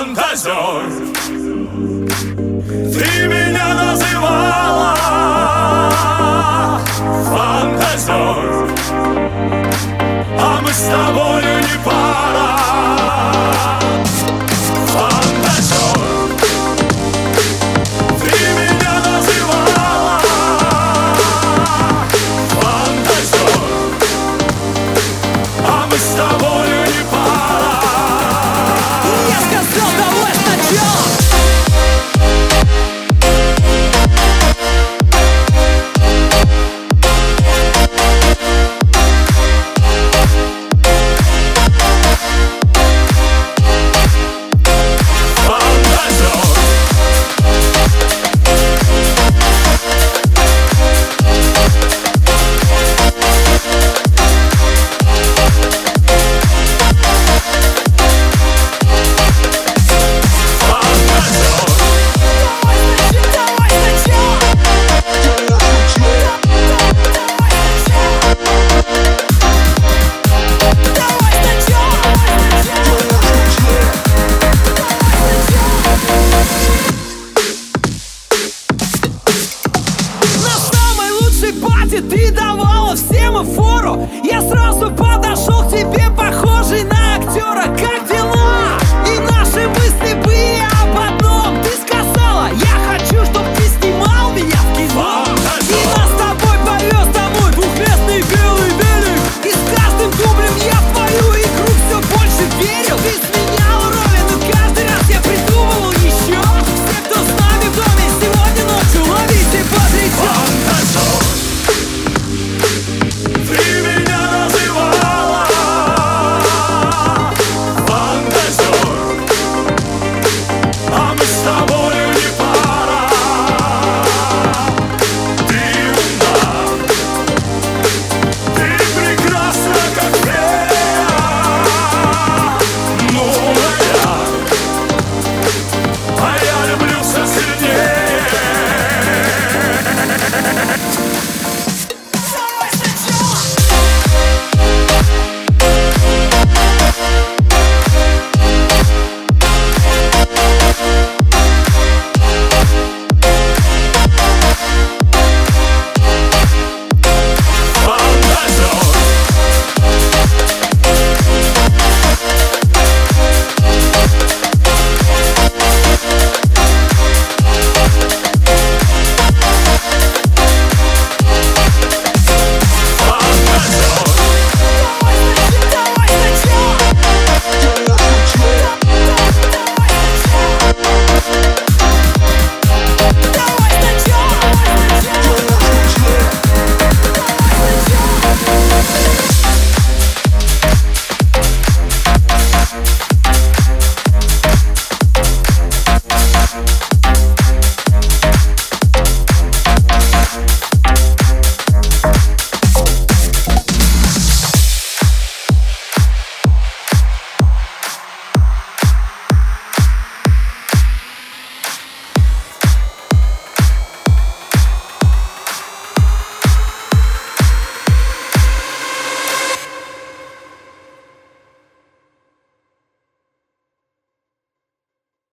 Fantazón. сигнала фору, Я сразу подошел к тебе, похожий на актера.